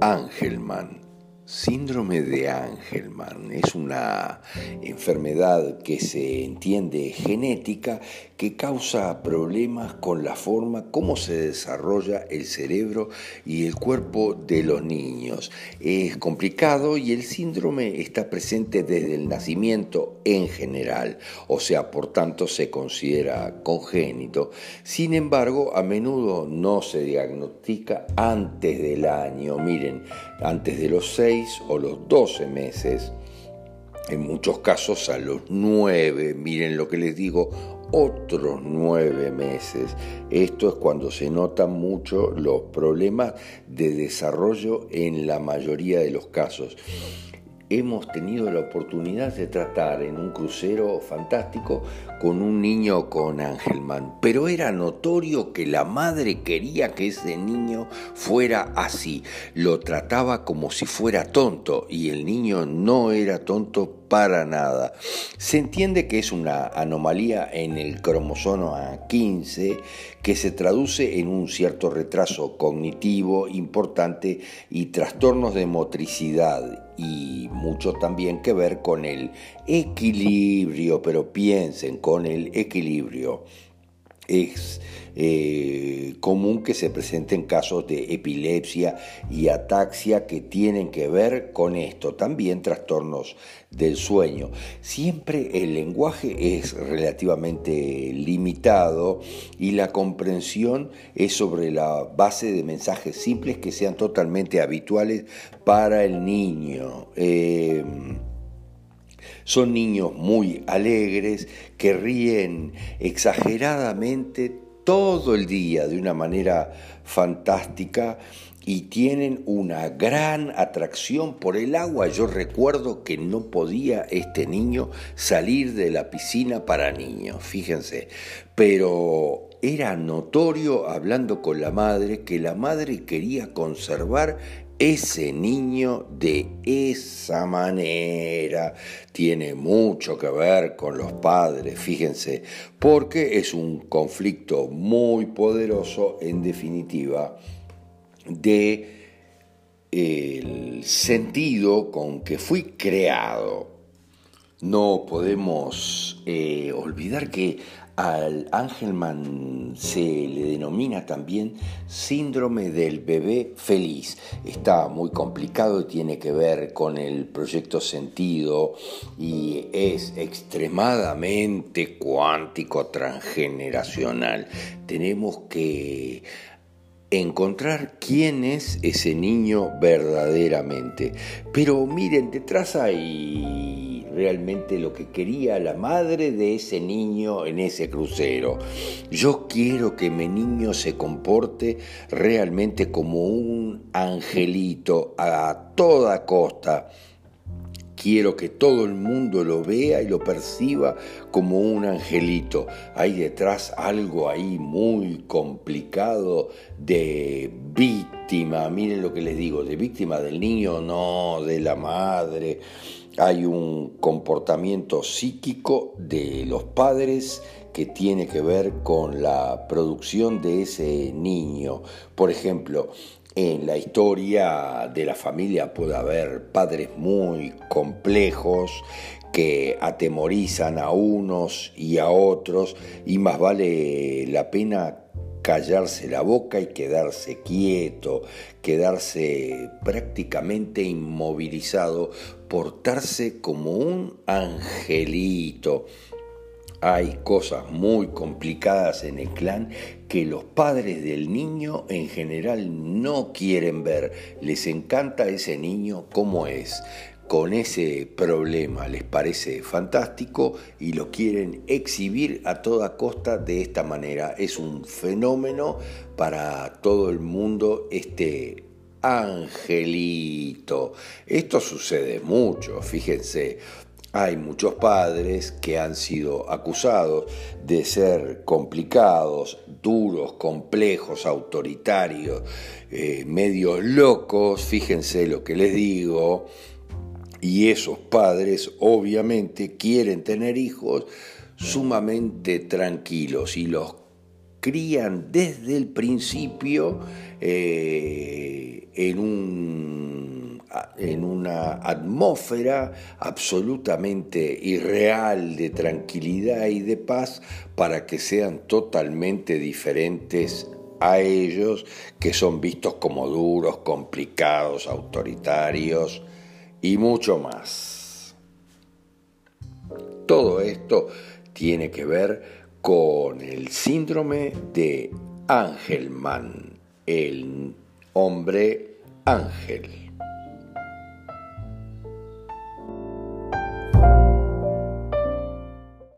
Angelman. Síndrome de Angelman es una enfermedad que se entiende genética que causa problemas con la forma como se desarrolla el cerebro y el cuerpo de los niños. Es complicado y el síndrome está presente desde el nacimiento en general, o sea, por tanto se considera congénito. Sin embargo, a menudo no se diagnostica antes del año. Miren, antes de los 6 o los 12 meses, en muchos casos a los 9, miren lo que les digo, otros 9 meses. Esto es cuando se notan mucho los problemas de desarrollo en la mayoría de los casos hemos tenido la oportunidad de tratar en un crucero fantástico con un niño con Angelman, pero era notorio que la madre quería que ese niño fuera así, lo trataba como si fuera tonto y el niño no era tonto para nada. Se entiende que es una anomalía en el cromosomo A15 que se traduce en un cierto retraso cognitivo importante y trastornos de motricidad y mucho también que ver con el equilibrio, pero piensen con el equilibrio. Es eh, común que se presenten casos de epilepsia y ataxia que tienen que ver con esto, también trastornos del sueño. Siempre el lenguaje es relativamente limitado y la comprensión es sobre la base de mensajes simples que sean totalmente habituales para el niño. Eh, son niños muy alegres que ríen exageradamente todo el día de una manera fantástica y tienen una gran atracción por el agua. Yo recuerdo que no podía este niño salir de la piscina para niños, fíjense, pero era notorio hablando con la madre que la madre quería conservar ese niño de esa manera tiene mucho que ver con los padres, fíjense, porque es un conflicto muy poderoso en definitiva de el sentido con que fui creado. No podemos eh, olvidar que al Angelman se le denomina también síndrome del bebé feliz. Está muy complicado tiene que ver con el proyecto sentido y es extremadamente cuántico transgeneracional. Tenemos que encontrar quién es ese niño verdaderamente. Pero miren, detrás hay realmente lo que quería la madre de ese niño en ese crucero. Yo quiero que mi niño se comporte realmente como un angelito a toda costa Quiero que todo el mundo lo vea y lo perciba como un angelito. Hay detrás algo ahí muy complicado de víctima. Miren lo que les digo, de víctima del niño, no, de la madre. Hay un comportamiento psíquico de los padres que tiene que ver con la producción de ese niño. Por ejemplo, en la historia de la familia puede haber padres muy complejos que atemorizan a unos y a otros y más vale la pena callarse la boca y quedarse quieto, quedarse prácticamente inmovilizado, portarse como un angelito hay cosas muy complicadas en el clan que los padres del niño en general no quieren ver. Les encanta ese niño como es. Con ese problema les parece fantástico y lo quieren exhibir a toda costa de esta manera. Es un fenómeno para todo el mundo este angelito. Esto sucede mucho, fíjense. Hay muchos padres que han sido acusados de ser complicados, duros, complejos, autoritarios, eh, medios locos, fíjense lo que les digo, y esos padres obviamente quieren tener hijos sumamente tranquilos y los crían desde el principio eh, en un en una atmósfera absolutamente irreal de tranquilidad y de paz para que sean totalmente diferentes a ellos, que son vistos como duros, complicados, autoritarios y mucho más. Todo esto tiene que ver con el síndrome de Angelman, el hombre ángel.